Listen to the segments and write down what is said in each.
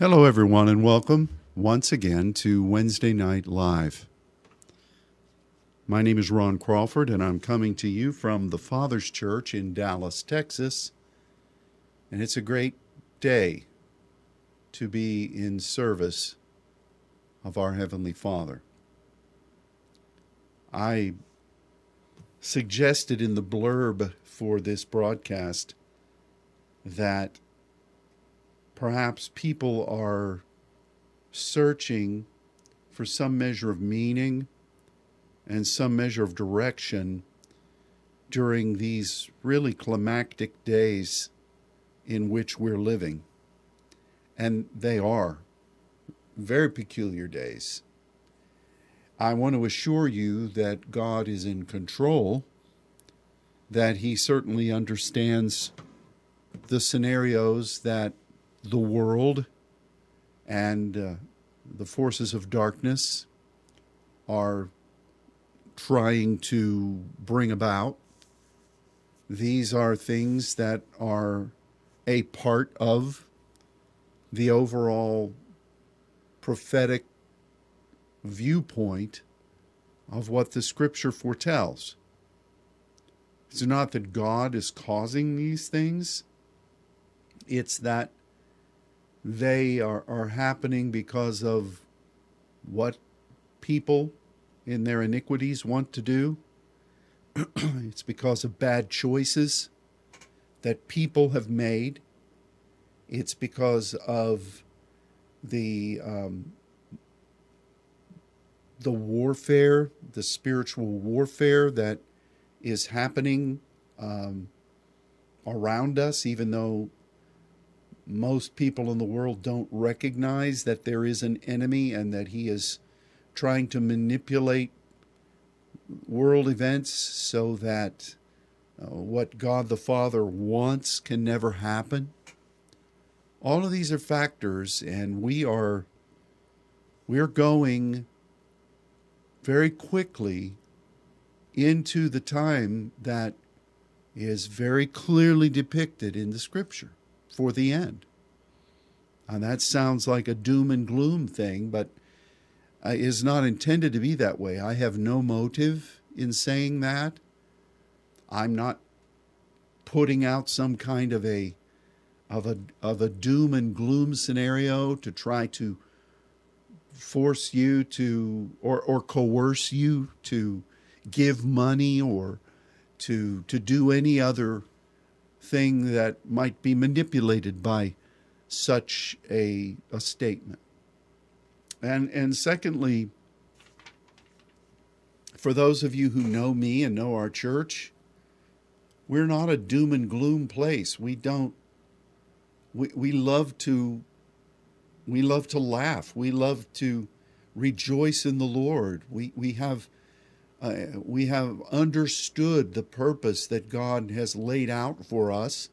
Hello, everyone, and welcome once again to Wednesday Night Live. My name is Ron Crawford, and I'm coming to you from the Father's Church in Dallas, Texas. And it's a great day to be in service of our Heavenly Father. I suggested in the blurb for this broadcast that perhaps people are searching for some measure of meaning and some measure of direction during these really climactic days in which we're living. And they are very peculiar days. I want to assure you that God is in control, that He certainly understands the scenarios that the world and uh, the forces of darkness are trying to bring about. These are things that are a part of the overall prophetic viewpoint of what the scripture foretells. It's not that God is causing these things, it's that they are, are happening because of what people in their iniquities want to do. it's because of bad choices that people have made. It's because of the um, the warfare, the spiritual warfare that is happening um, around us, even though most people in the world don't recognize that there is an enemy and that he is trying to manipulate world events so that uh, what God the Father wants can never happen. All of these are factors, and we are we're going very quickly into the time that is very clearly depicted in the scripture for the end. And that sounds like a doom and gloom thing, but uh, is not intended to be that way. I have no motive in saying that. I'm not putting out some kind of a of a of a doom and gloom scenario to try to force you to or or coerce you to give money or to to do any other thing that might be manipulated by such a, a statement. And, and secondly, for those of you who know me and know our church, we're not a doom and gloom place. We don't we, we love to we love to laugh. We love to rejoice in the Lord. We we have uh, we have understood the purpose that God has laid out for us,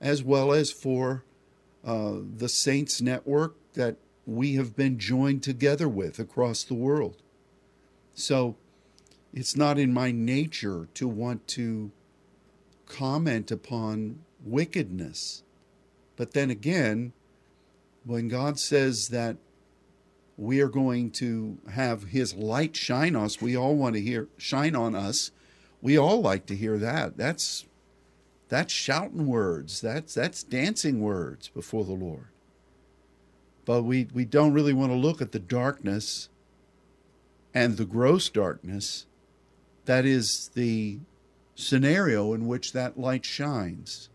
as well as for uh, the Saints Network that we have been joined together with across the world. So it's not in my nature to want to comment upon wickedness. But then again, when God says that we are going to have his light shine on us. We all want to hear shine on us. We all like to hear that. That's that's shouting words. That's that's dancing words before the Lord. But we, we don't really want to look at the darkness and the gross darkness that is the scenario in which that light shines.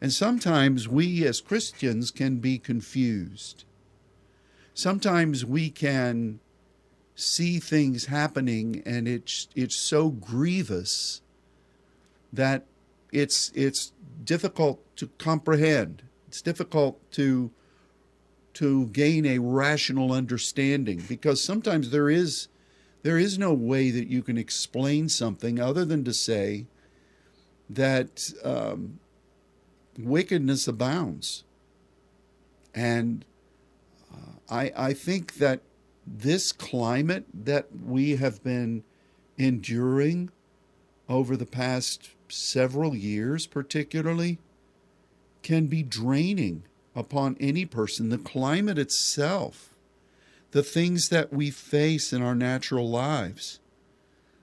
And sometimes we as Christians can be confused sometimes we can see things happening and it's it's so grievous that it's it's difficult to comprehend. It's difficult to to gain a rational understanding because sometimes there is there is no way that you can explain something other than to say that um, wickedness abounds. And I, I think that this climate that we have been enduring over the past several years, particularly, can be draining upon any person. The climate itself, the things that we face in our natural lives,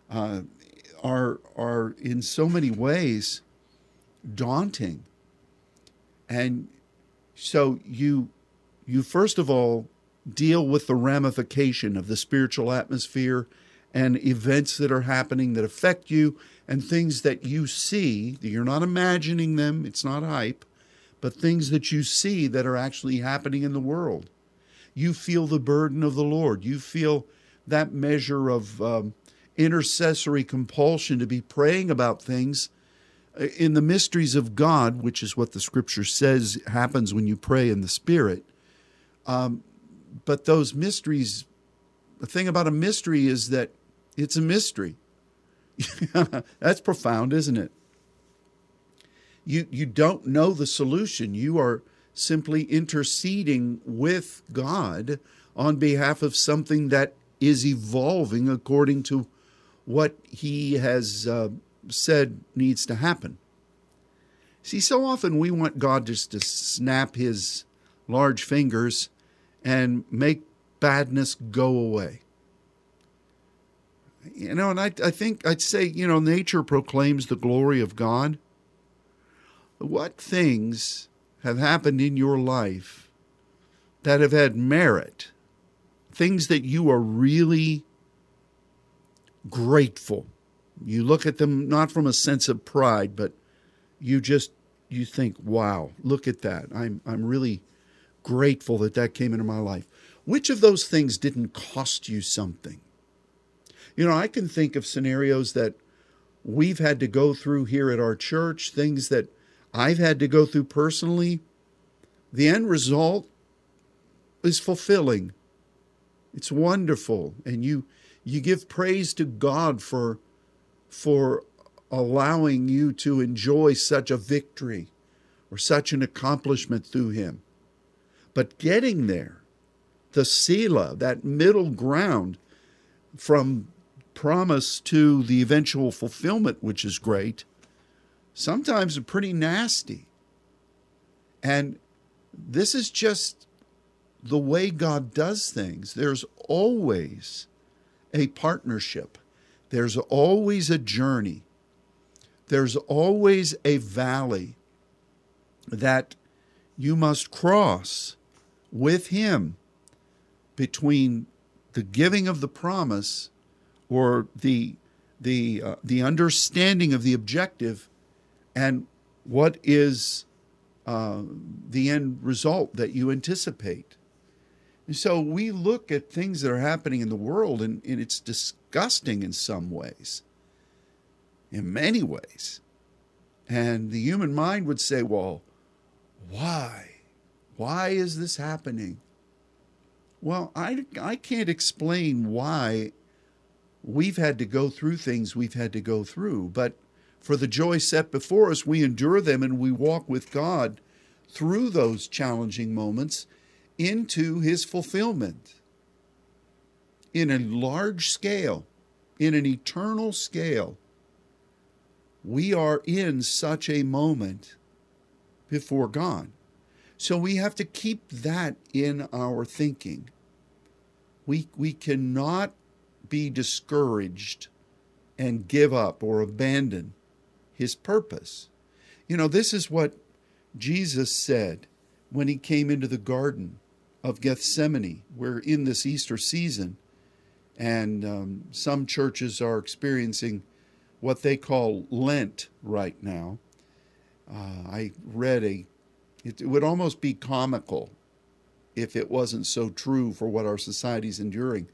uh, are are in so many ways daunting. And so you you first of all deal with the ramification of the spiritual atmosphere and events that are happening that affect you and things that you see. that You're not imagining them, it's not hype, but things that you see that are actually happening in the world. You feel the burden of the Lord. You feel that measure of um, intercessory compulsion to be praying about things uh, in the mysteries of God, which is what the scripture says happens when you pray in the Spirit. Um, but those mysteries, the thing about a mystery is that it's a mystery. That's profound, isn't it? You, you don't know the solution. You are simply interceding with God on behalf of something that is evolving according to what He has uh, said needs to happen. See, so often we want God just to snap His large fingers and make badness go away. You know, and I, I think I'd say, you know, nature proclaims the glory of God. What things have happened in your life that have had merit? Things that you are really grateful. You look at them not from a sense of pride, but you just you think, "Wow, look at that. I'm I'm really grateful that that came into my life." Which of those things didn't cost you something? You know, I can think of scenarios that we've had to go through here at our church, things that I've had to go through personally. The end result is fulfilling. It's wonderful and you you give praise to God for for allowing you to enjoy such a victory or such an accomplishment through him. But getting there, the Selah, that middle ground from promise to the eventual fulfillment, which is great, sometimes are pretty nasty. And this is just the way God does things. There's always a partnership, there's always a journey, there's always a valley that you must cross with Him between the giving of the promise or the the uh, the understanding of the objective and what is uh, the end result that you anticipate. And so we look at things that are happening in the world, and, and it's disgusting in some ways, in many ways. And the human mind would say, well, why? Why is this happening? Well, I, I can't explain why we've had to go through things we've had to go through. But for the joy set before us, we endure them and we walk with God through those challenging moments into his fulfillment in a large scale, in an eternal scale. We are in such a moment before God. So we have to keep that in our thinking. We, we cannot be discouraged and give up or abandon his purpose. You know, this is what Jesus said when he came into the Garden of Gethsemane. We're in this Easter season, and um, some churches are experiencing what they call Lent right now. Uh, I read a, it, would almost be comical if it wasn't so true for what our society's enduring.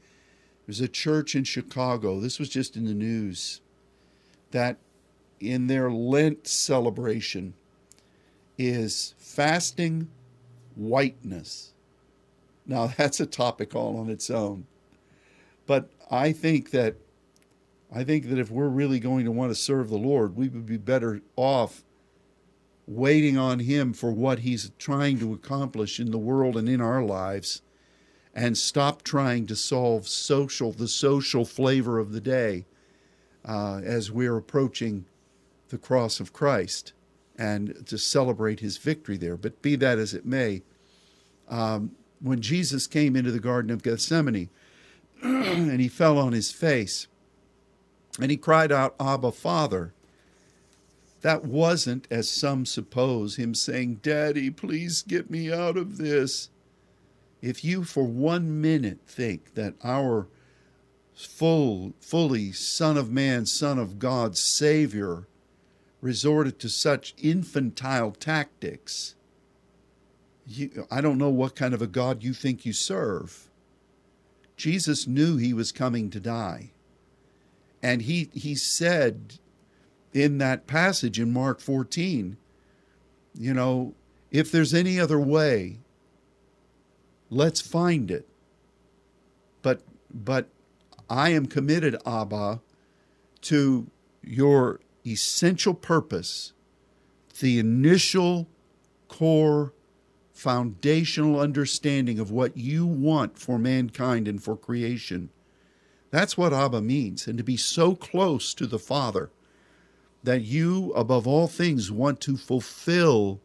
There's a church in Chicago, this was just in the news, that in their Lent celebration is fasting whiteness. Now, that's a topic all on its own. But I think that I think that if we're really going to want to serve the Lord, we would be better off waiting on him for what he's trying to accomplish in the world and in our lives and stop trying to solve social the social flavor of the day uh, as we're approaching the cross of Christ and to celebrate his victory there. But be that as it may, um, when Jesus came into the Garden of Gethsemane and he fell on his face and he cried out, Abba, Father, that wasn't, as some suppose, him saying, Daddy, please get me out of this. If you for one minute think that our full, fully Son of Man, Son of God, Savior, resorted to such infantile tactics, you, I don't know what kind of a God you think you serve. Jesus knew he was coming to die. And he, he said in that passage in Mark 14, you know, if there's any other way, let's find it. But but I am committed, Abba, to your essential purpose, the initial core foundational understanding of what you want for mankind and for creation. That's what Abba means, and to be so close to the Father that you, above all things, want to fulfill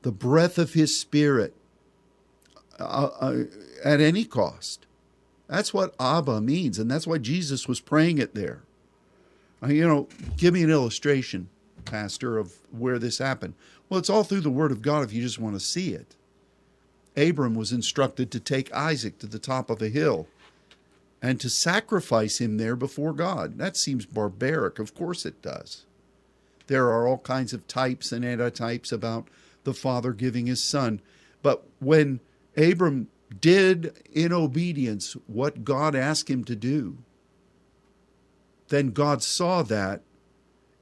the breath of His Spirit uh, uh, at any cost. That's what Abba means, and that's why Jesus was praying it there. Uh, you know, give me an illustration, Pastor, of where this happened. Well, it's all through the Word of God if you just want to see it. Abram was instructed to take Isaac to the top of a hill and to sacrifice him there before God. That seems barbaric. Of course it does. There are all kinds of types and antitypes about the father giving his son. But when Abram did in obedience what God asked him to do, then God saw that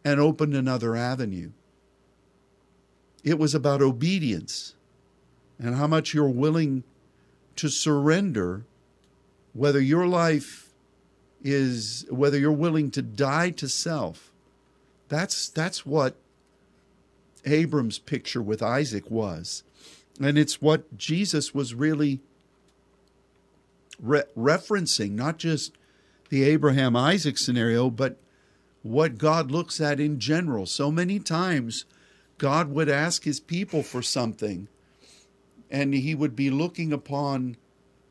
and opened another avenue. It was about obedience and how much you're willing to surrender whether your life is whether you're willing to die to self that's that's what Abram's picture with Isaac was. And it's what Jesus was really re- referencing not just the Abraham Isaac scenario but what God looks at in general. So many times God would ask his people for something and he would be looking upon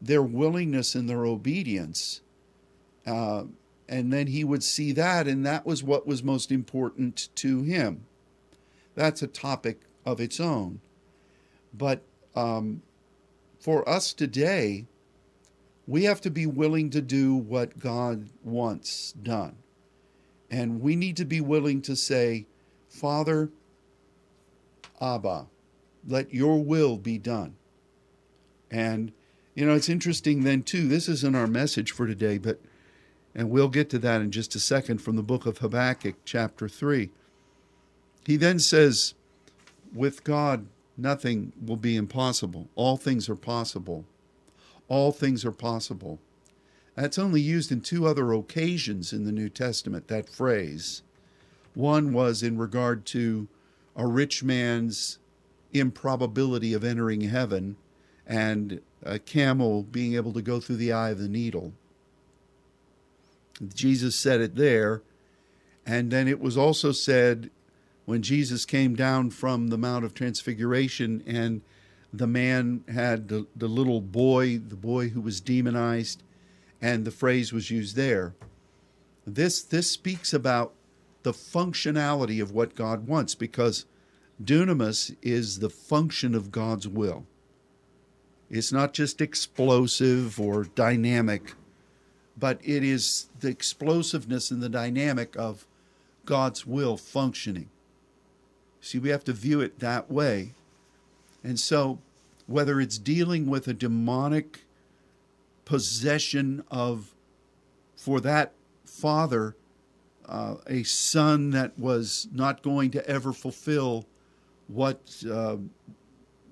their willingness and their obedience. Uh, and then he would see that, and that was what was most important to him. That's a topic of its own. But um, for us today, we have to be willing to do what God wants done. And we need to be willing to say, Father, Abba, let your will be done. And you know, it's interesting then too. This isn't our message for today, but and we'll get to that in just a second from the book of Habakkuk, chapter 3. He then says, With God, nothing will be impossible. All things are possible. All things are possible. That's only used in two other occasions in the New Testament, that phrase. One was in regard to a rich man's improbability of entering heaven, and a camel being able to go through the eye of the needle. Jesus said it there. And then it was also said when Jesus came down from the Mount of Transfiguration and the man had the, the little boy, the boy who was demonized, and the phrase was used there. This, this speaks about the functionality of what God wants because dunamis is the function of God's will. It's not just explosive or dynamic, but it is the explosiveness and the dynamic of God's will functioning. See, we have to view it that way. And so, whether it's dealing with a demonic possession of, for that father, uh, a son that was not going to ever fulfill what uh,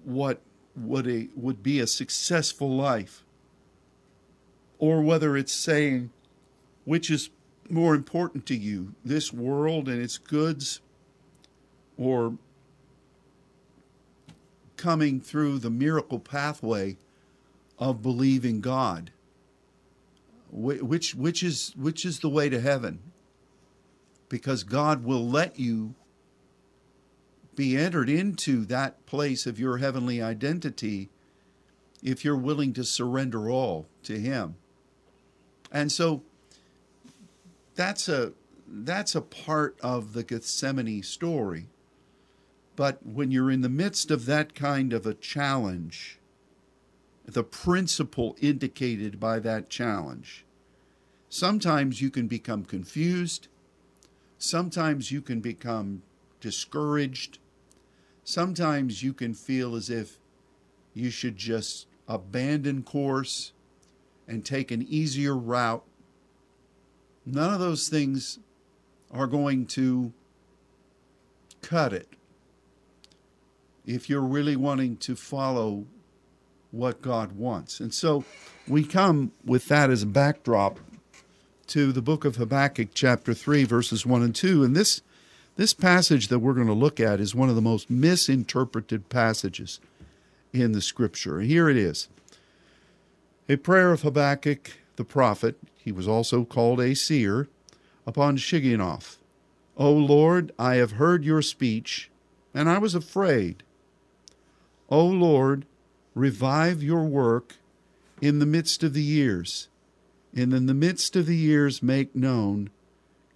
what would a would be a successful life. Or whether it's saying which is more important to you this world and its goods or coming through the miracle pathway of believing God? Which which is which is the way to heaven? Because God will let you be entered into that place of your heavenly identity if you're willing to surrender all to him. And so that's a that's a part of the Gethsemane story. But when you're in the midst of that kind of a challenge, the principle indicated by that challenge, sometimes you can become confused, sometimes you can become discouraged, sometimes you can feel as if you should just abandon course and take an easier route. None of those things are going to cut it if you're really wanting to follow what God wants. And so we come with that as a backdrop to the book of Habakkuk chapter 3 verses 1 and 2 and this this passage that we're going to look at is one of the most misinterpreted passages in the scripture. Here it is. A prayer of Habakkuk the prophet, he was also called a seer, upon Shigionoth. O Lord, I have heard your speech, and I was afraid. O Lord, revive your work in the midst of the years. And in the midst of the years, make known.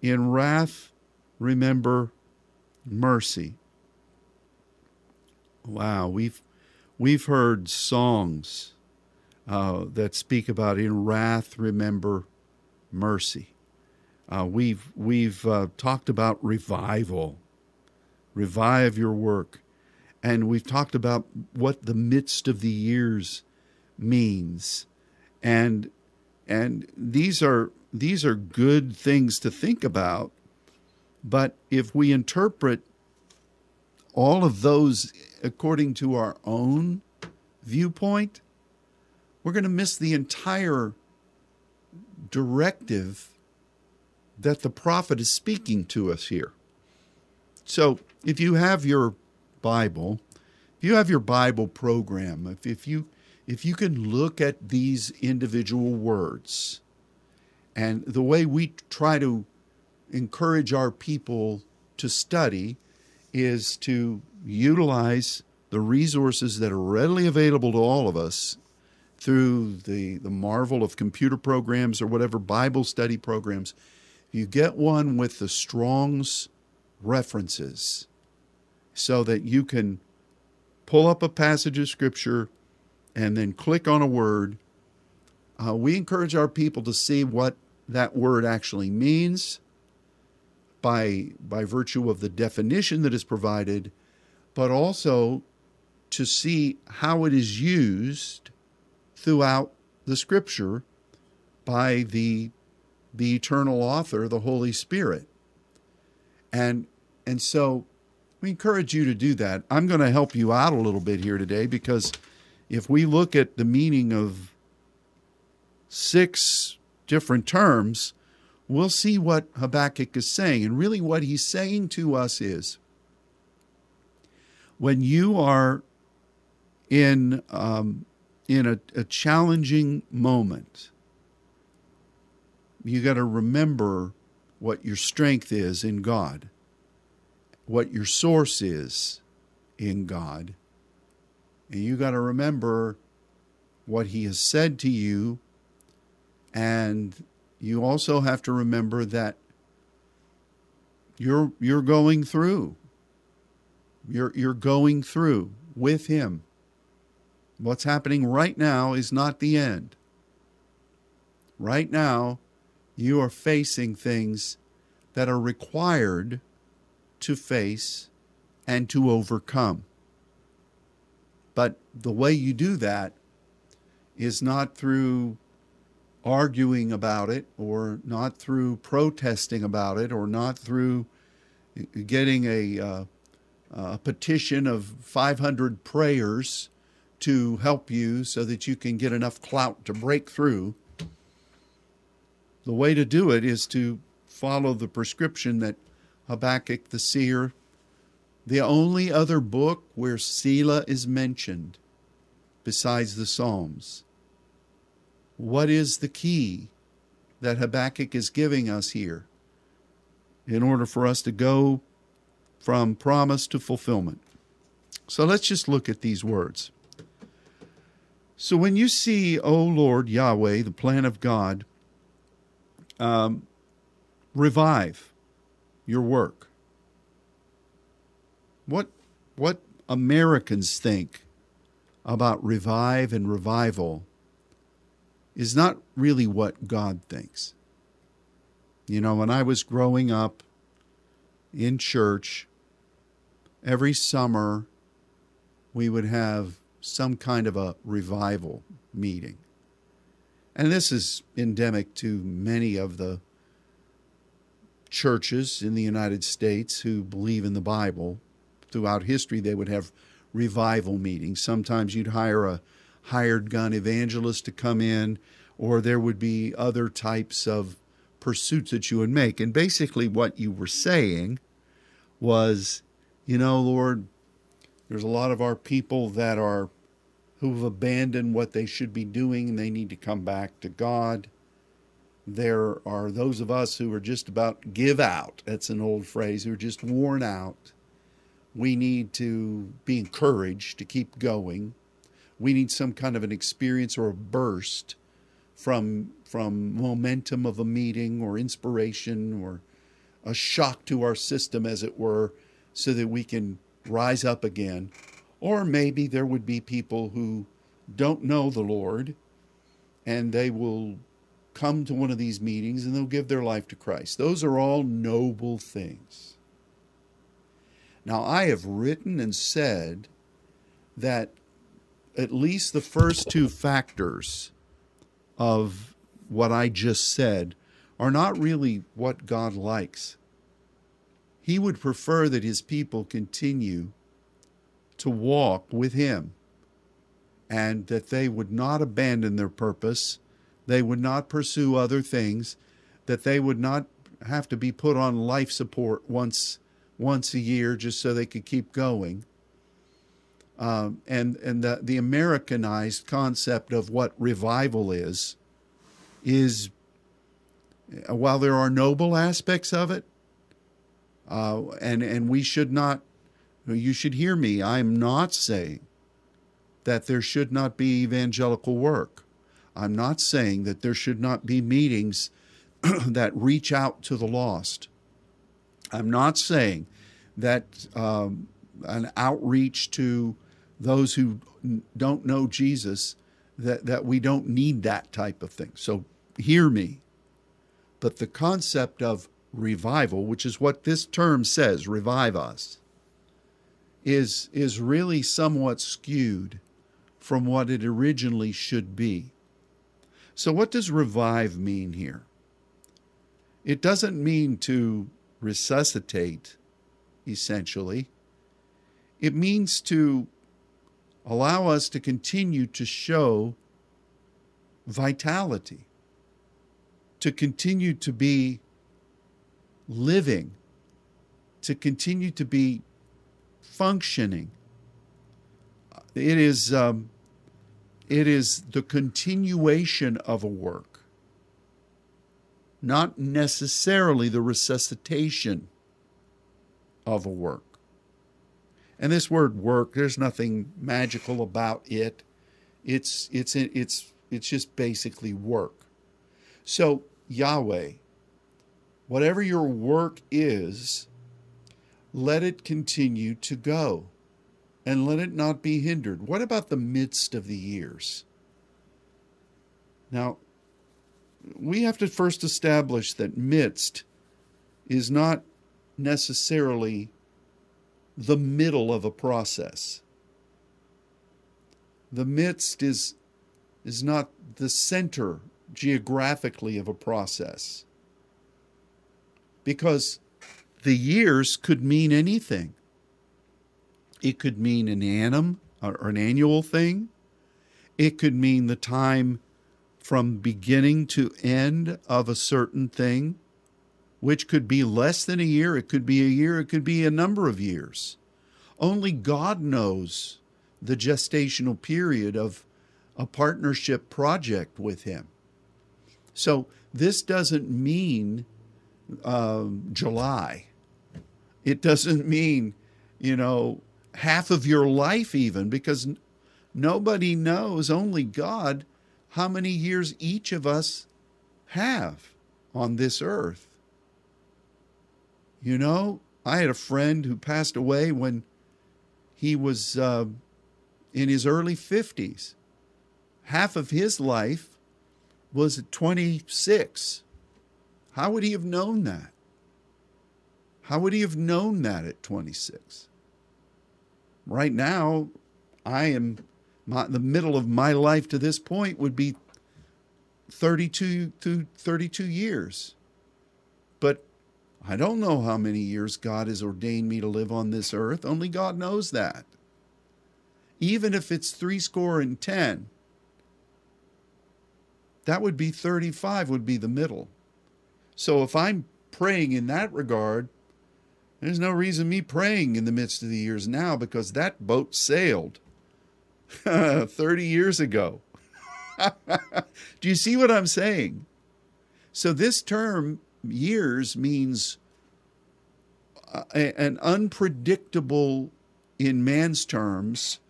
In wrath, remember mercy. Wow, we've we've heard songs uh, that speak about in wrath remember mercy. Uh, we've we've uh, talked about revival, revive your work, and we've talked about what the midst of the years means, and and these are these are good things to think about. But if we interpret all of those according to our own viewpoint, we're going to miss the entire directive that the prophet is speaking to us here. So, if you have your Bible, if you have your Bible program, if, if you if you can look at these individual words, and the way we try to encourage our people to study is to utilize the resources that are readily available to all of us through the, the marvel of computer programs or whatever Bible study programs you get one with the Strong's references so that you can pull up a passage of Scripture and then click on a word. Uh, we encourage our people to see what that word actually means by, by virtue of the definition that is provided, but also to see how it is used throughout the Scripture by the the eternal author, the Holy Spirit. And and so we encourage you to do that. I'm going to help you out a little bit here today because if we look at the meaning of six different terms, we'll see what Habakkuk is saying. And really, what he's saying to us is when you are in, um, in a, a challenging moment, you got to remember what your strength is in God, what your source is in God. And you got to remember what He has said to you. And you also have to remember that you're, you're going through. You're, you're going through with Him. What's happening right now is not the end. Right now, you are facing things that are required to face and to overcome. But the way you do that is not through arguing about it or not through protesting about it or not through getting a, uh, a petition of 500 prayers to help you so that you can get enough clout to break through the way to do it is to follow the prescription that Habakkuk the seer, the only other book where Selah is mentioned besides the Psalms. What is the key that Habakkuk is giving us here in order for us to go from promise to fulfillment. So let's just look at these words. So when you see, O Lord Yahweh, the plan of God, um, revive your work. What what Americans think about revive and revival is not really what God thinks. You know, when I was growing up in church, every summer we would have some kind of a revival meeting. And this is endemic to many of the churches in the United States who believe in the Bible. Throughout history, they would have revival meetings. Sometimes you'd hire a hired gun evangelist to come in, or there would be other types of pursuits that you would make. And basically, what you were saying was, you know, Lord, there's a lot of our people that are who've abandoned what they should be doing and they need to come back to God. There are those of us who are just about give out. That's an old phrase, who are just worn out. We need to be encouraged to keep going. We need some kind of an experience or a burst from from momentum of a meeting or inspiration or a shock to our system as it were so that we can rise up again or maybe there would be people who don't know the Lord and they will come to one of these meetings and they'll give their life to Christ. Those are all noble things. Now, I have written and said that at least the first two factors of what I just said are not really what God likes. He would prefer that his people continue to walk with him and that they would not abandon their purpose, they would not pursue other things, that they would not have to be put on life support once once a year just so they could keep going. Um, and and the, the Americanized concept of what revival is is while there are noble aspects of it, uh, and and we should not, you should hear me. I am not saying that there should not be evangelical work. I'm not saying that there should not be meetings that reach out to the lost. I'm not saying that um, an outreach to those who don't know Jesus, that, that we don't need that type of thing. So hear me. But the concept of revival, which is what this term says, revive us, is, is really somewhat skewed from what it originally should be. So, what does revive mean here? It doesn't mean to resuscitate, essentially. It means to allow us to continue to show vitality, to continue to be living, to continue to be functioning. It is um, it is the continuation of a work, not necessarily the resuscitation of a work. And this word work, there's nothing magical about it. It's it's it's it's just basically work. So Yahweh, whatever your work is, let it continue to go and let it not be hindered. What about the midst of the years? Now, we have to first establish that midst is not necessarily the middle of a process. The midst is, is not the center geographically of a process. Because the years could mean anything. It could mean an annum or an annual thing. It could mean the time from beginning to end of a certain thing, which could be less than a year. It could be a year. It could be a number of years. Only God knows the gestational period of a partnership project with Him. So this doesn't mean um, July It doesn't mean, you know, half of your life, even, because nobody knows, only God, how many years each of us have on this earth. You know, I had a friend who passed away when he was uh, in his early 50s. Half of his life was at 26. How would he have known that? How would he have known that at 26? Right now, I am my, the middle of my life to this point would be 32 to 32 years. But I don't know how many years God has ordained me to live on this earth. Only God knows that. Even if it's three score and ten, that would be 35, would be the middle. So if I'm praying in that regard, there's no reason me praying in the midst of the years now because that boat sailed 30 years ago. Do you see what I'm saying? So this term years means uh, an unpredictable, in man's terms,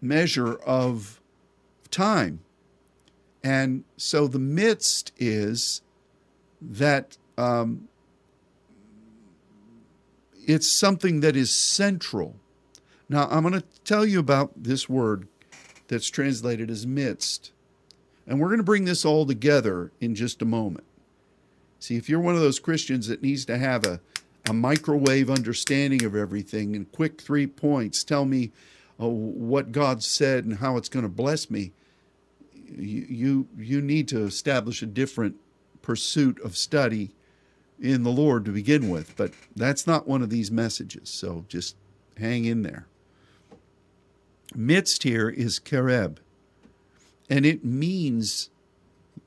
measure of time. And so the midst is that um, it's something that is central. Now, I'm going to tell you about this word that's translated as midst. And we're going to bring this all together in just a moment. See, if you're one of those Christians that needs to have a, a microwave understanding of everything and quick three points, tell me uh, what God said and how it's going to bless me, you, you, you need to establish a different pursuit of study in the Lord to begin with. But that's not one of these messages, so just hang in there. Midst here is Kereb, and it means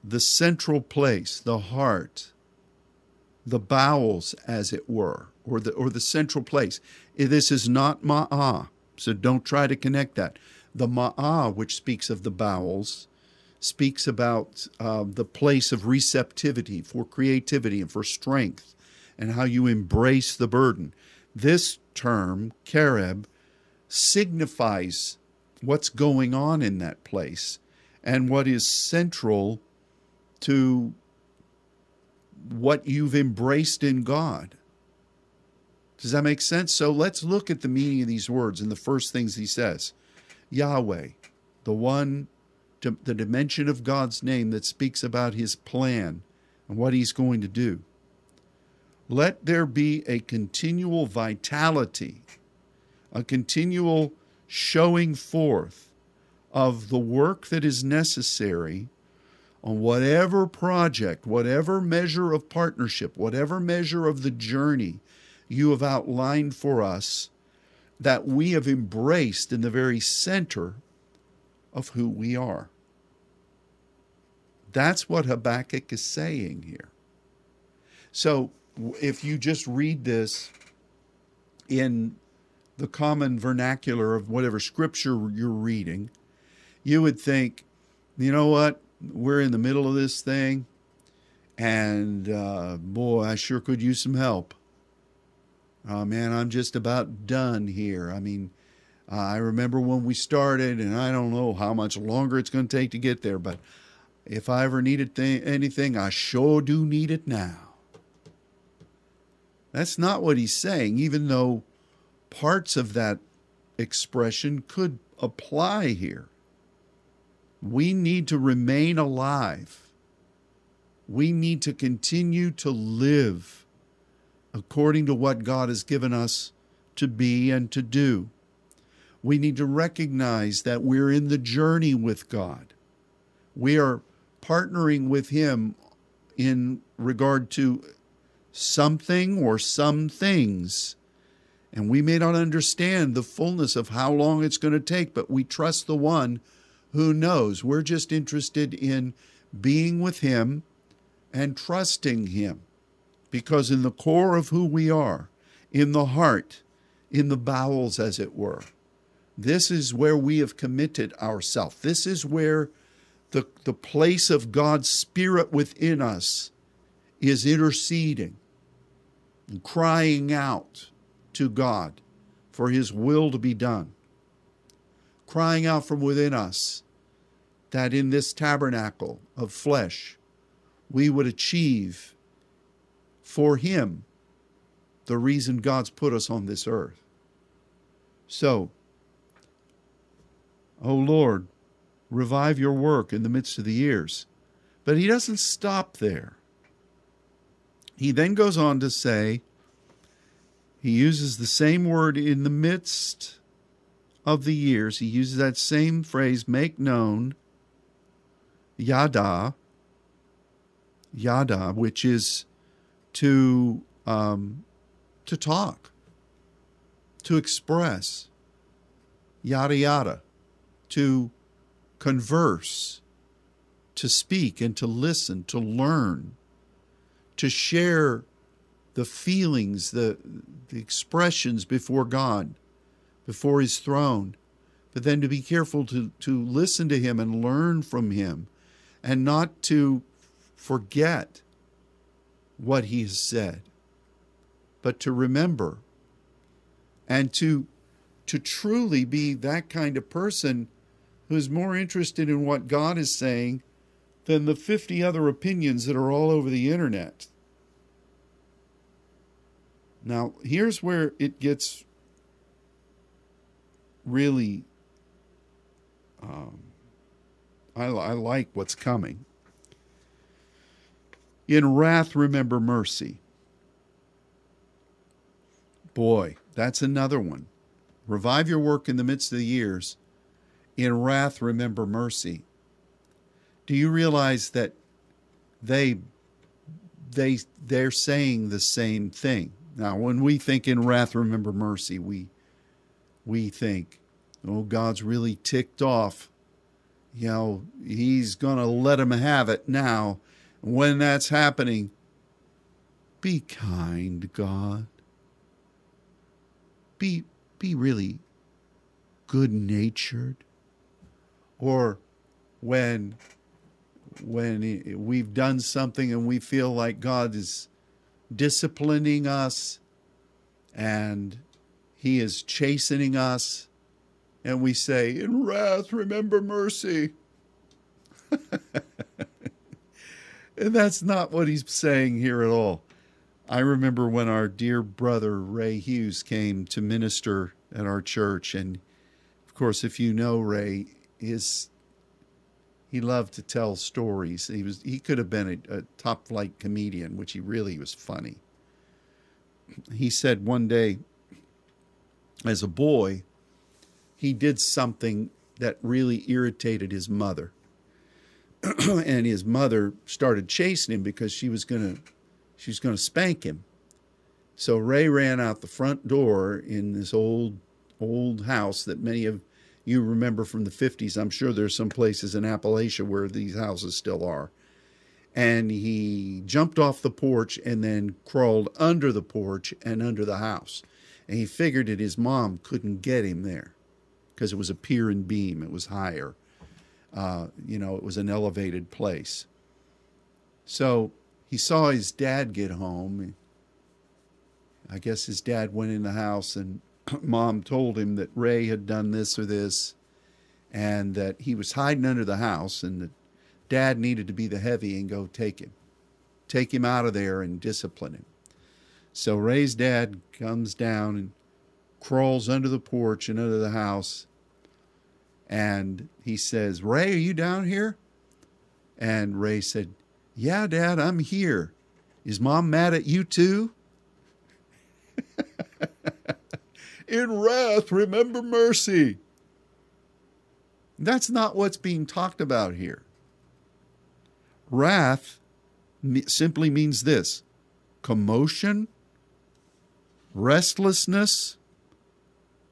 the central place, the heart, the bowels, as it were, or the or the central place. This is not ma'ah, so don't try to connect that. The ma'ah, which speaks of the bowels, speaks about uh, the place of receptivity for creativity and for strength, and how you embrace the burden. This term, kereb, signifies what's going on in that place and what is central to what you've embraced in God. Does that make sense? So let's look at the meaning of these words and the first things he says Yahweh, the one, the dimension of God's name that speaks about his plan and what he's going to do. Let there be a continual vitality, a continual showing forth of the work that is necessary on whatever project, whatever measure of partnership, whatever measure of the journey you have outlined for us, that we have embraced in the very center of who we are. That's what Habakkuk is saying here. So if you just read this in the common vernacular of whatever scripture you're reading, you would think, you know what? We're in the middle of this thing, and uh, boy, I sure could use some help. Oh man, I'm just about done here. I mean, uh, I remember when we started, and I don't know how much longer it's going to take to get there, but if I ever needed th- anything, I sure do need it now. That's not what he's saying, even though parts of that expression could apply here. We need to remain alive. We need to continue to live according to what God has given us to be and to do. We need to recognize that we're in the journey with God. We are partnering with Him in regard to something or some things. And we may not understand the fullness of how long it's going to take, but we trust the one who knows? We're just interested in being with Him and trusting Him. Because in the core of who we are, in the heart, in the bowels, as it were, this is where we have committed ourselves. This is where the, the place of God's Spirit within us is interceding and crying out to God for His will to be done. Crying out from within us that in this tabernacle of flesh we would achieve for Him the reason God's put us on this earth. So, O Lord, revive your work in the midst of the years. But he doesn't stop there. He then goes on to say, he uses the same word in the midst of the years. He uses that same phrase, make known, yada, yada, which is to um, to talk, to express, yada yada, to converse, to speak and to listen, to learn, to share the feelings, the, the expressions before God, before His throne, but then to be careful to, to listen to Him and learn from Him and not to forget what He has said, but to remember and to, to truly be that kind of person who's more interested in what God is saying than the 50 other opinions that are all over the internet. Now, here's where it gets really. Um, I, I like what's coming. In wrath, remember mercy. Boy, that's another one. Revive your work in the midst of the years. In wrath, remember mercy do you realize that they they they're saying the same thing now when we think in wrath remember mercy we we think oh god's really ticked off. You know he's going to let him have it now. When that's happening be kind god. Be be really good natured or when when we've done something and we feel like God is disciplining us and He is chastening us, and we say, In wrath, remember mercy. and that's not what He's saying here at all. I remember when our dear brother Ray Hughes came to minister at our church, and of course, if you know Ray, his he loved to tell stories. He was he could have been a, a top flight comedian, which he really was funny. He said one day, as a boy, he did something that really irritated his mother. and his mother started chasing him because she was gonna she was gonna spank him. So Ray ran out the front door in this old old house that many of you remember from the 50s. I'm sure there's some places in Appalachia where these houses still are. And he jumped off the porch and then crawled under the porch and under the house. And he figured that his mom couldn't get him there because it was a pier and beam, it was higher. Uh, you know, it was an elevated place. So he saw his dad get home. I guess his dad went in the house and mom told him that Ray had done this or this and that he was hiding under the house and that dad needed to be the heavy and go take him. Take him out of there and discipline him. So Ray's dad comes down and crawls under the porch and under the house and he says, Ray, are you down here? And Ray said, Yeah, Dad, I'm here. Is mom mad at you too? In wrath, remember mercy. That's not what's being talked about here. Wrath simply means this commotion, restlessness,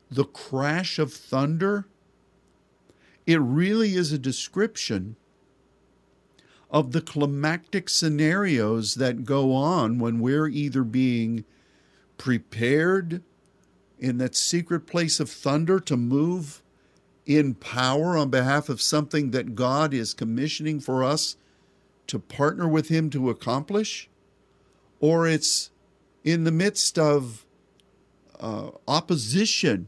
the crash of thunder. It really is a description of the climactic scenarios that go on when we're either being prepared in that secret place of thunder to move in power on behalf of something that God is commissioning for us to partner with Him to accomplish, or it's in the midst of uh, opposition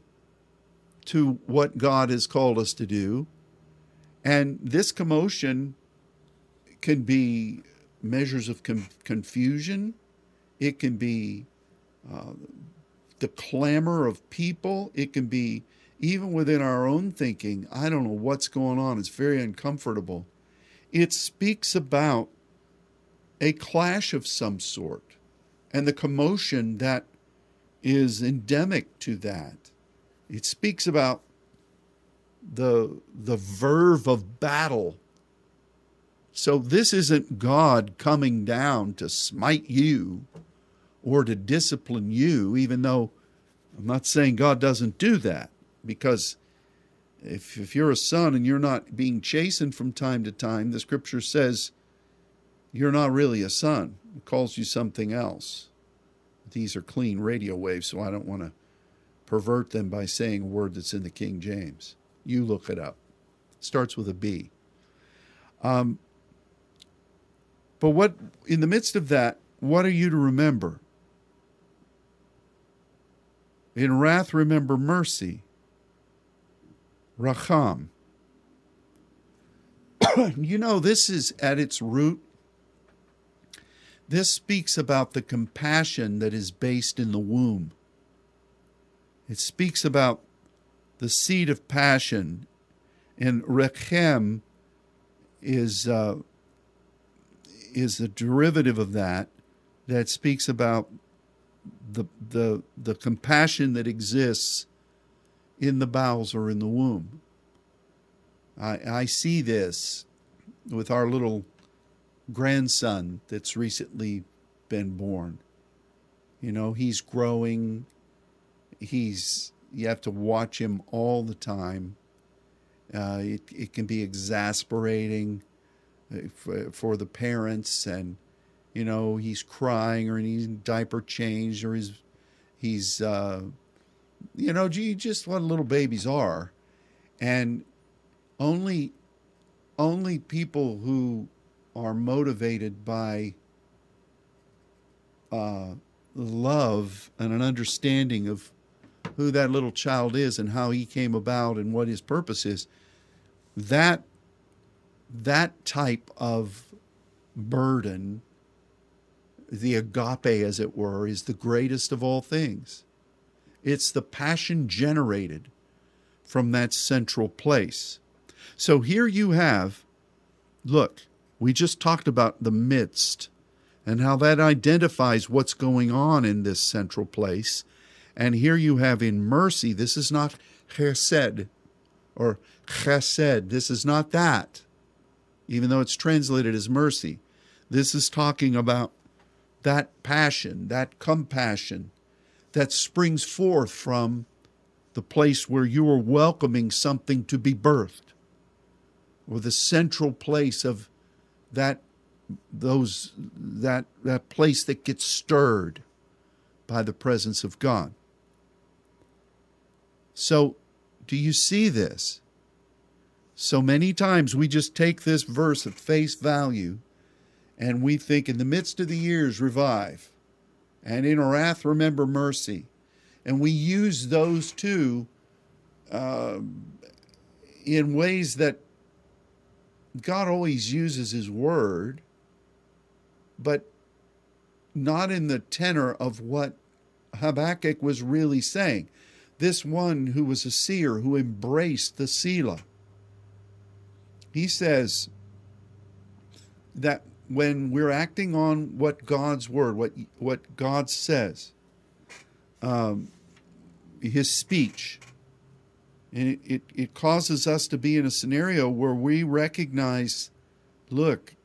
to what God has called us to do. And this commotion can be measures of com- confusion, it can be uh, the clamor of people, it can be even within our own thinking. I don't know what's going on, it's very uncomfortable. It speaks about a clash of some sort and the commotion that is endemic to that. It speaks about the the verve of battle. So this isn't God coming down to smite you or to discipline you, even though I'm not saying God doesn't do that, because if, if you're a son and you're not being chastened from time to time, the scripture says you're not really a son. It calls you something else. These are clean radio waves, so I don't want to pervert them by saying a word that's in the King James. You look it up. Starts with a B. Um, but what, in the midst of that, what are you to remember? In wrath, remember mercy. Racham. you know, this is at its root. This speaks about the compassion that is based in the womb. It speaks about the seed of passion, and rechem is uh, is a derivative of that that speaks about the the the compassion that exists in the bowels or in the womb. I, I see this with our little grandson that's recently been born. You know, he's growing. He's you have to watch him all the time. Uh, it it can be exasperating uh, for, for the parents, and you know he's crying or he's diaper changed or he's he's uh, you know gee just what little babies are, and only only people who are motivated by uh, love and an understanding of who that little child is and how he came about and what his purpose is that that type of burden the agape as it were is the greatest of all things. It's the passion generated from that central place. So here you have look we just talked about the midst and how that identifies what's going on in this central place and here you have in mercy, this is not chesed or chesed. This is not that, even though it's translated as mercy. This is talking about that passion, that compassion that springs forth from the place where you are welcoming something to be birthed, or the central place of that those that that place that gets stirred by the presence of God. So, do you see this? So many times we just take this verse at face value and we think, in the midst of the years, revive, and in wrath, remember mercy. And we use those two uh, in ways that God always uses His word, but not in the tenor of what Habakkuk was really saying this one who was a seer who embraced the Selah. He says that when we're acting on what God's word, what what God says, um, His speech, it, it, it causes us to be in a scenario where we recognize, look,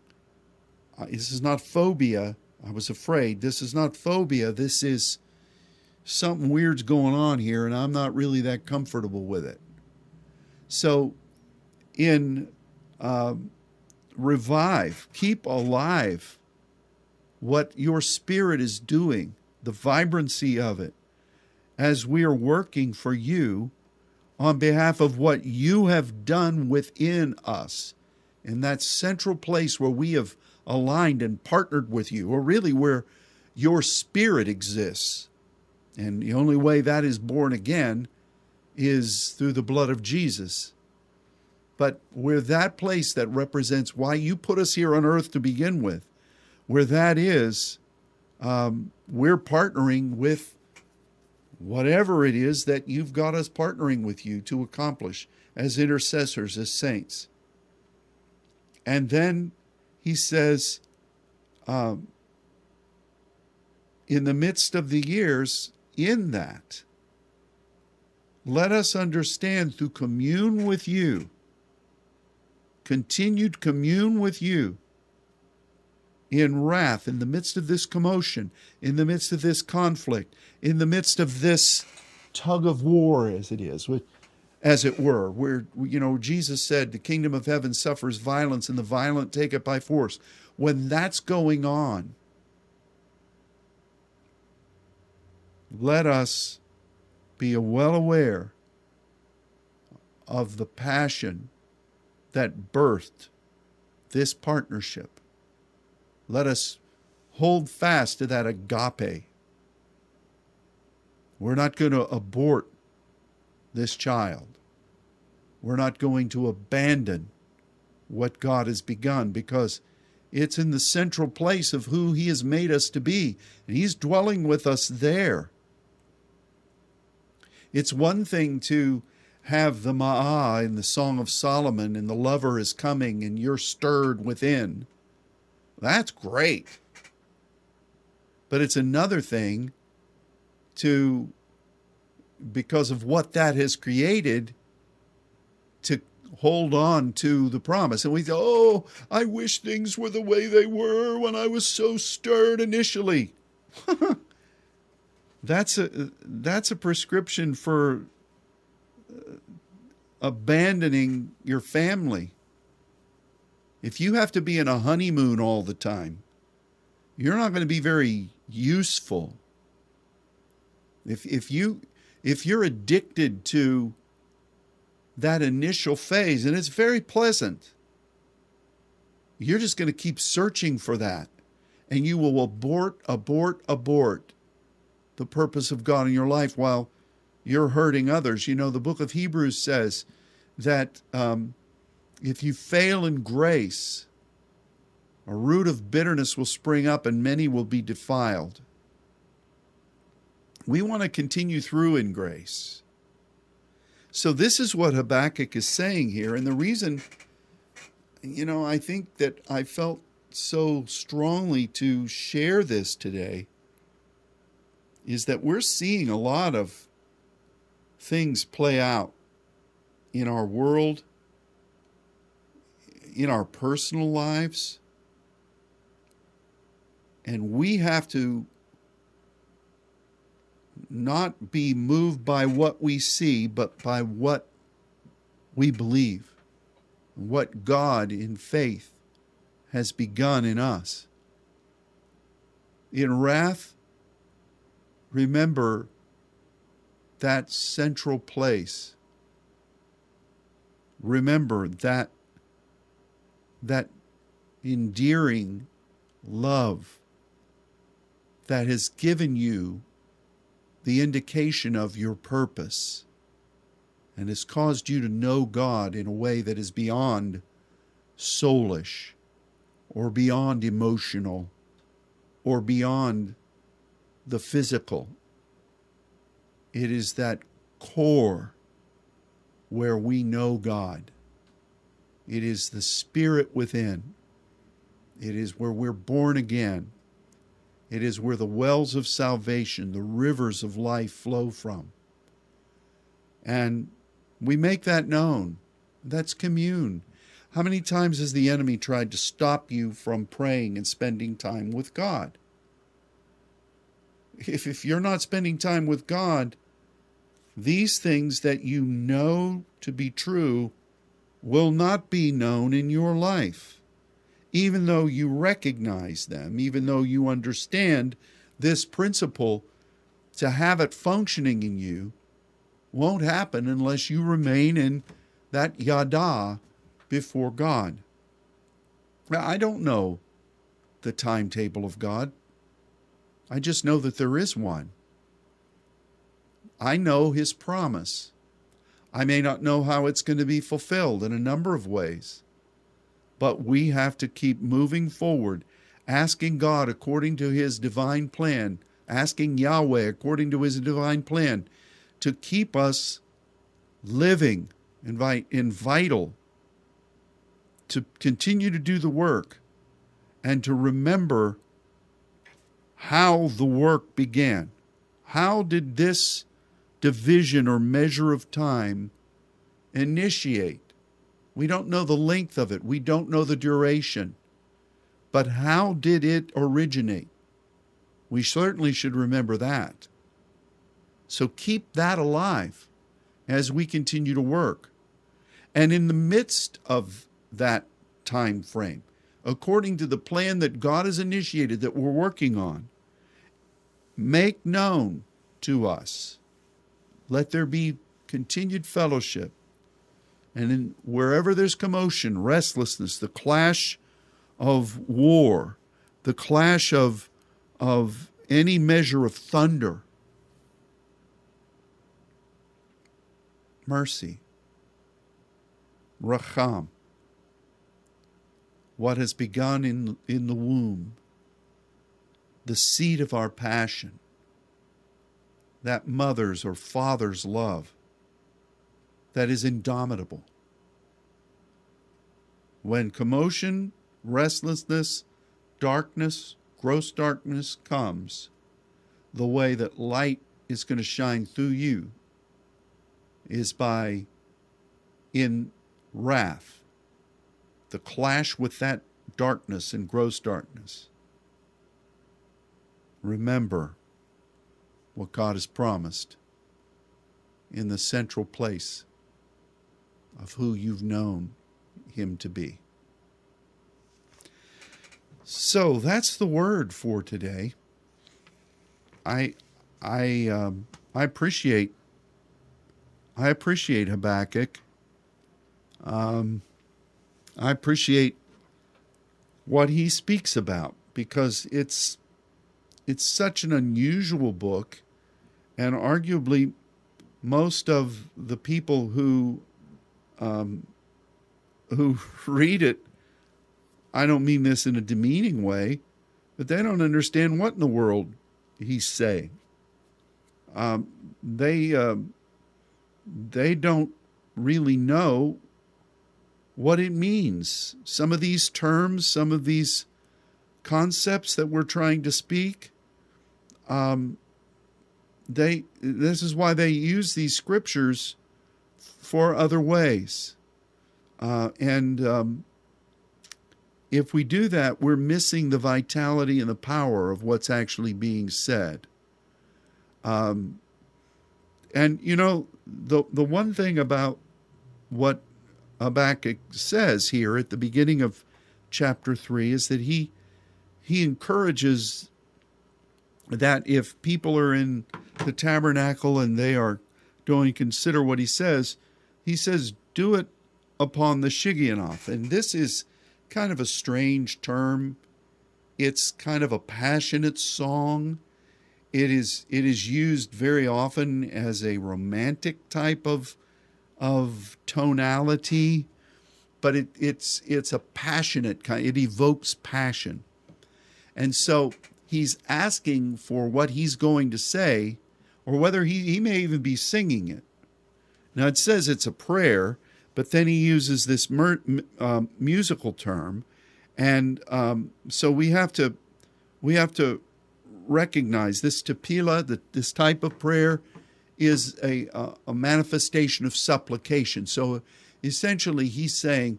this is not phobia. I was afraid. This is not phobia. This is something weird's going on here and I'm not really that comfortable with it. So, in uh, revive, keep alive what your spirit is doing, the vibrancy of it, as we are working for you on behalf of what you have done within us in that central place where we have aligned and partnered with you, or really where your spirit exists And the only way that is born again is through the blood of Jesus. But where that place that represents why you put us here on earth to begin with, where that is, um, we're partnering with whatever it is that you've got us partnering with you to accomplish as intercessors, as saints. And then he says, um, in the midst of the years, in that, let us understand through commune with you, continued commune with you in wrath, in the midst of this commotion, in the midst of this conflict, in the midst of this tug of war, as it is, as it were, where, you know, Jesus said, the kingdom of heaven suffers violence and the violent take it by force. When that's going on, let us be well aware of the passion that birthed this partnership. Let us hold fast to that agape. We're not going to abort this child. We're not going to abandon what God has begun because it's in the central place of who He has made us to be, and He's dwelling with us there. It's one thing to have the Ma'ah in the Song of Solomon and the lover is coming and you're stirred within. That's great. But it's another thing to, because of what that has created, to hold on to the promise. And we say, oh, I wish things were the way they were when I was so stirred initially. that's a that's a prescription for uh, abandoning your family. If you have to be in a honeymoon all the time, you're not going to be very useful. If if you if you're addicted to that initial phase and it's very pleasant, you're just going to keep searching for that and you will abort abort abort the purpose of God in your life while you're hurting others. You know, the book of Hebrews says that um, if you fail in grace, a root of bitterness will spring up and many will be defiled. We want to continue through in grace. So, this is what Habakkuk is saying here. And the reason, you know, I think that I felt so strongly to share this today is that we're seeing a lot of things play out in our world, in our personal lives. And we have to not be moved by what we see, but by what we believe, what God in faith has begun in us. In wrath, remember that central place. Remember that that endearing love that has given you the indication of your purpose and has caused you to know God in a way that is beyond soulish or beyond emotional or beyond the physical. It is that core where we know God. It is the spirit within. It is where we're born again. It is where the wells of salvation, the rivers of life flow from. And we make that known. That's commune. How many times has the enemy tried to stop you from praying and spending time with God? if, if you're not spending time with God, these things that you know to be true will not be known in your life, even though you recognize them, even though you understand this principle to have it functioning in you won't happen unless you remain in that yada before God. Now, I don't know the timetable of God. I just know that there is one. I know his promise. I may not know how it's going to be fulfilled in a number of ways, but we have to keep moving forward, asking God according to his divine plan, asking Yahweh according to his divine plan to keep us living and vital, to continue to do the work, and to remember how the work began. How did this division or measure of time initiate? We don't know the length of it, we don't know the duration. But how did it originate? We certainly should remember that. So keep that alive as we continue to work. And in the midst of that time frame, according to the plan that God has initiated that we're working on, make known to us. Let there be continued fellowship. And in wherever there's commotion, restlessness, the clash of war, the clash of, of any measure of thunder, mercy, racham, what has begun in, in the womb, the seed of our passion, that mother's or father's love that is indomitable. When commotion, restlessness, darkness, gross darkness comes, the way that light is going to shine through you is by in wrath, the clash with that darkness and gross darkness. Remember what God has promised in the central place of who you've known Him to be. So that's the word for today. I I um, I appreciate I appreciate Habakkuk. Um, I appreciate what he speaks about because it's it's such an unusual book, and arguably most of the people who um, who read it, I don't mean this in a demeaning way, but they don't understand what in the world he's saying. Um, they uh, they don't really know what it means. Some of these terms, some of these concepts that we're trying to speak, um, they this is why they use these scriptures for other ways, uh, and um, if we do that, we're missing the vitality and the power of what's actually being said. Um, and you know, the the one thing about what Habakkuk says here at the beginning of chapter three is that he he encourages that if people are in the tabernacle and they are doing consider what he says, he says, do it upon the Shigionoth. And this is kind of a strange term. It's kind of a passionate song. It is it is used very often as a romantic type of of tonality, but it, it's it's a passionate kind. It evokes passion, and so he's asking for what he's going to say, or whether he he may even be singing it. Now it says it's a prayer, but then he uses this mer, um, musical term, and um, so we have to we have to recognize this tefillah, that this type of prayer, is a, a, a manifestation of supplication. So essentially, he's saying,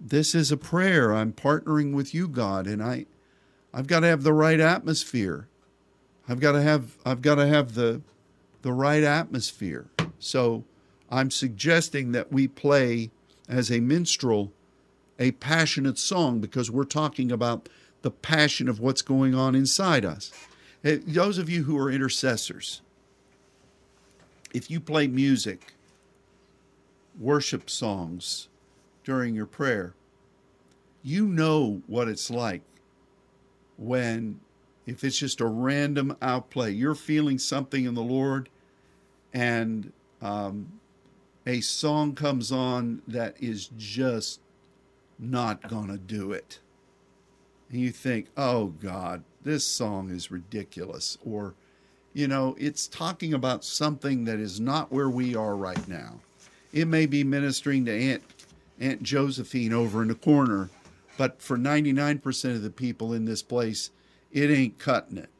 "This is a prayer. I'm partnering with you, God, and I, I've got to have the right atmosphere. I've got to have I've got to have the the right atmosphere." So I'm suggesting that we play as a minstrel a passionate song because we're talking about the passion of what's going on inside us. Those of you who are intercessors, if you play music, worship songs during your prayer, you know what it's like when, if it's just a random outplay, you're feeling something in the Lord and um, a song comes on that is just not going to do it. And you think, oh God, this song is ridiculous. Or, you know, it's talking about something that is not where we are right now. It may be ministering to Aunt, Aunt Josephine over in the corner, but for 99% of the people in this place, it ain't cutting it.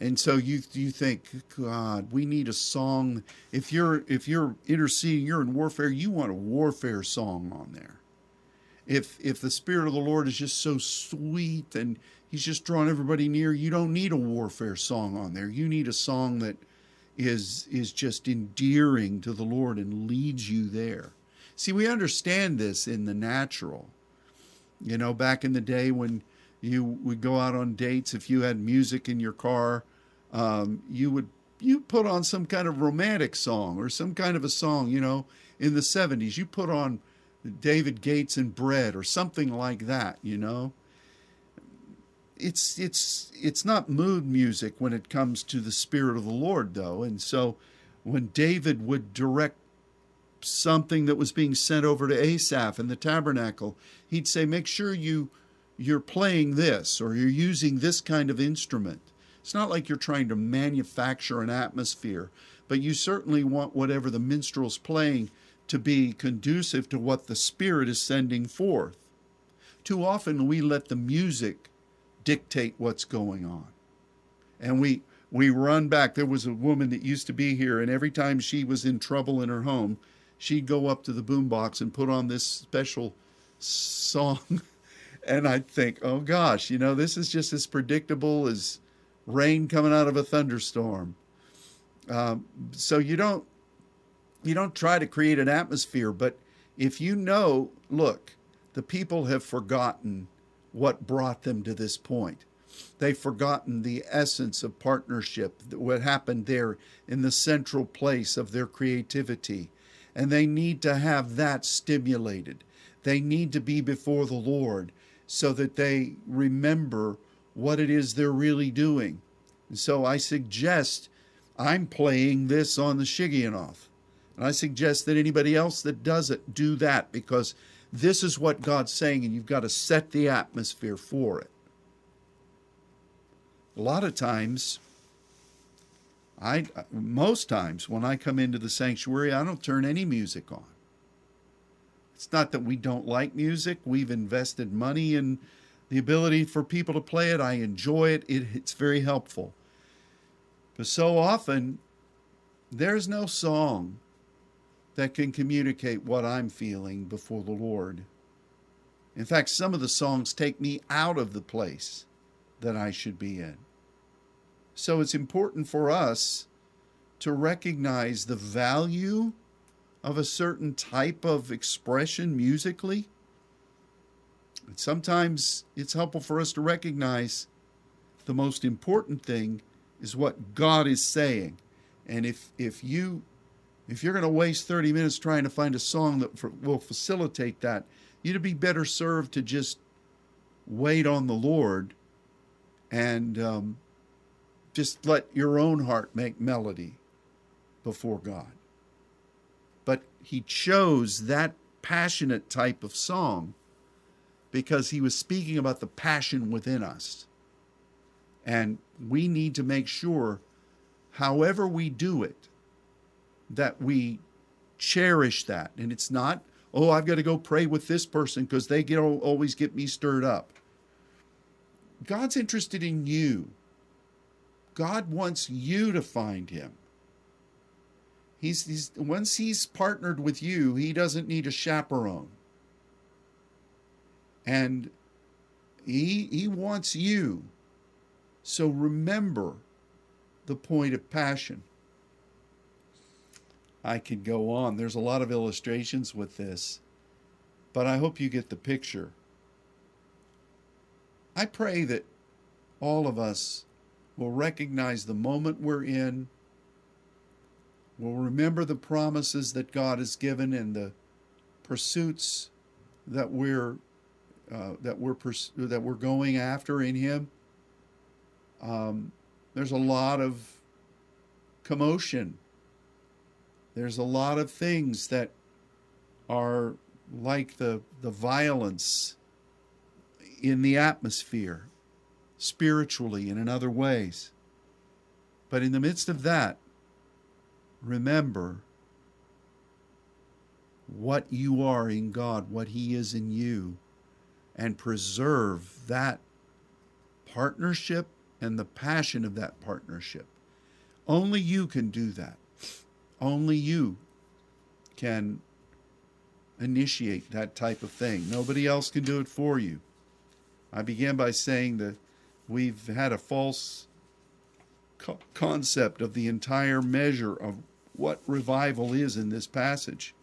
And so you you think, God, we need a song. If you're if you're interceding, you're in warfare. You want a warfare song on there. If if the Spirit of the Lord is just so sweet and He's just drawing everybody near, you don't need a warfare song on there. You need a song that is is just endearing to the Lord and leads you there. See, we understand this in the natural. You know, back in the day when you would go out on dates, if you had music in your car, um, you would you put on some kind of romantic song or some kind of a song. You know, in the '70s, you put on David Gates and Bread or something like that. You know, it's it's it's not mood music when it comes to the Spirit of the Lord, though, and so when David would direct something that was being sent over to Asaph in the tabernacle, he'd say, "Make sure you." You're playing this or you're using this kind of instrument. It's not like you're trying to manufacture an atmosphere, but you certainly want whatever the minstrel's playing to be conducive to what the Spirit is sending forth. Too often we let the music dictate what's going on. And we we run back. There was a woman that used to be here, and every time she was in trouble in her home, she'd go up to the boombox and put on this special song and I'd think, oh gosh, you know, this is just as predictable as rain coming out of a thunderstorm. Um, so you don't you don't try to create an atmosphere, but if you know, look, the people have forgotten what brought them to this point. They've forgotten the essence of partnership, what happened there in the central place of their creativity. And they need to have that stimulated. They need to be before the Lord so that they remember what it is they're really doing. And so I suggest I'm playing this on the Shigionoth. And I suggest that anybody else that does it do that because this is what God's saying, and you've got to set the atmosphere for it. A lot of times, I most times when I come into the sanctuary, I don't turn any music on. It's not that we don't like music. We've invested money in the ability for people to play it. I enjoy it. it it's very helpful. But so often, there's no song that can communicate what I'm feeling before the Lord. In fact, some of the songs take me out of the place that I should be in. So it's important for us to recognize the value of a certain type of expression musically. And sometimes it's helpful for us to recognize the most important thing is what God is saying. And if if you if you're going to waste 30 minutes trying to find a song that for, will facilitate that, you'd be better served to just wait on the Lord and um, just let your own heart make melody before God he chose that passionate type of song because he was speaking about the passion within us. And we need to make sure, however we do it, that we cherish that. And it's not, oh, I've got to go pray with this person because they get always get me stirred up. God's interested in you. God wants you to find him. He's, he's once he's partnered with you, he doesn't need a chaperone. And he he wants you. So remember the point of passion. I could go on. There's a lot of illustrations with this, but I hope you get the picture. I pray that all of us will recognize the moment we're in will remember the promises that God has given and the pursuits that we're uh, that we're pers- that we're going after in Him. Um, there's a lot of commotion. There's a lot of things that are like the, the violence in the atmosphere, spiritually and in other ways. But in the midst of that, remember what you are in God, what He is in you, and preserve that partnership and the passion of that partnership. Only you can do that. Only you can initiate that type of thing. Nobody else can do it for you. I began by saying that we've had a false co- concept of the entire measure of what revival is in this passage.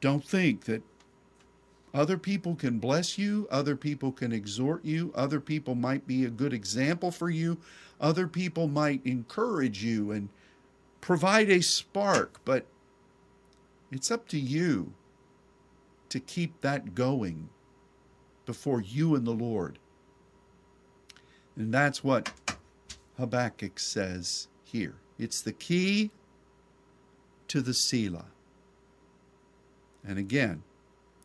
Don't think that other people can bless you, other people can exhort you, other people might be a good example for you, other people might encourage you and provide a spark, but it's up to you to keep that going before you and the Lord. And that's what Habakkuk says here. It's the key to the Selah. And again,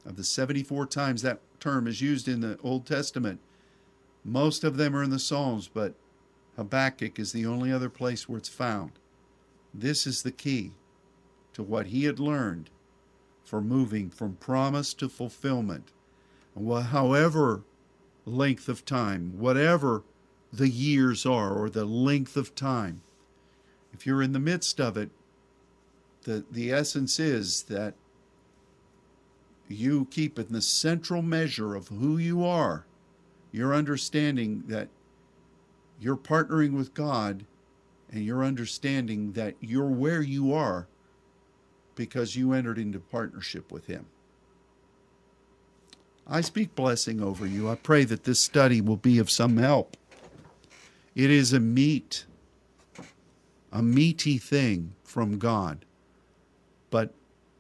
of the 74 times that term is used in the Old Testament, most of them are in the Psalms, but Habakkuk is the only other place where it's found. This is the key to what he had learned for moving from promise to fulfillment. However length of time, whatever the years are or the length of time, if you're in the midst of it, the, the essence is that you keep in the central measure of who you are, your understanding that you're partnering with God and you're understanding that you're where you are because you entered into partnership with Him. I speak blessing over you. I pray that this study will be of some help. It is a meat, a meaty thing from God. But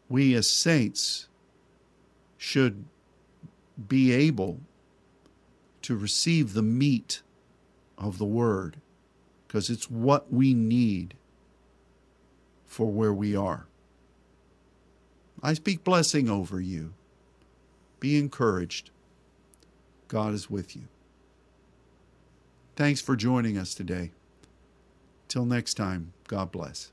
we as saints should be able to receive the meat of the Word because it's what we need for where we are. I speak blessing over you. Be encouraged. God is with you. Thanks for joining us today. Till next time, God bless.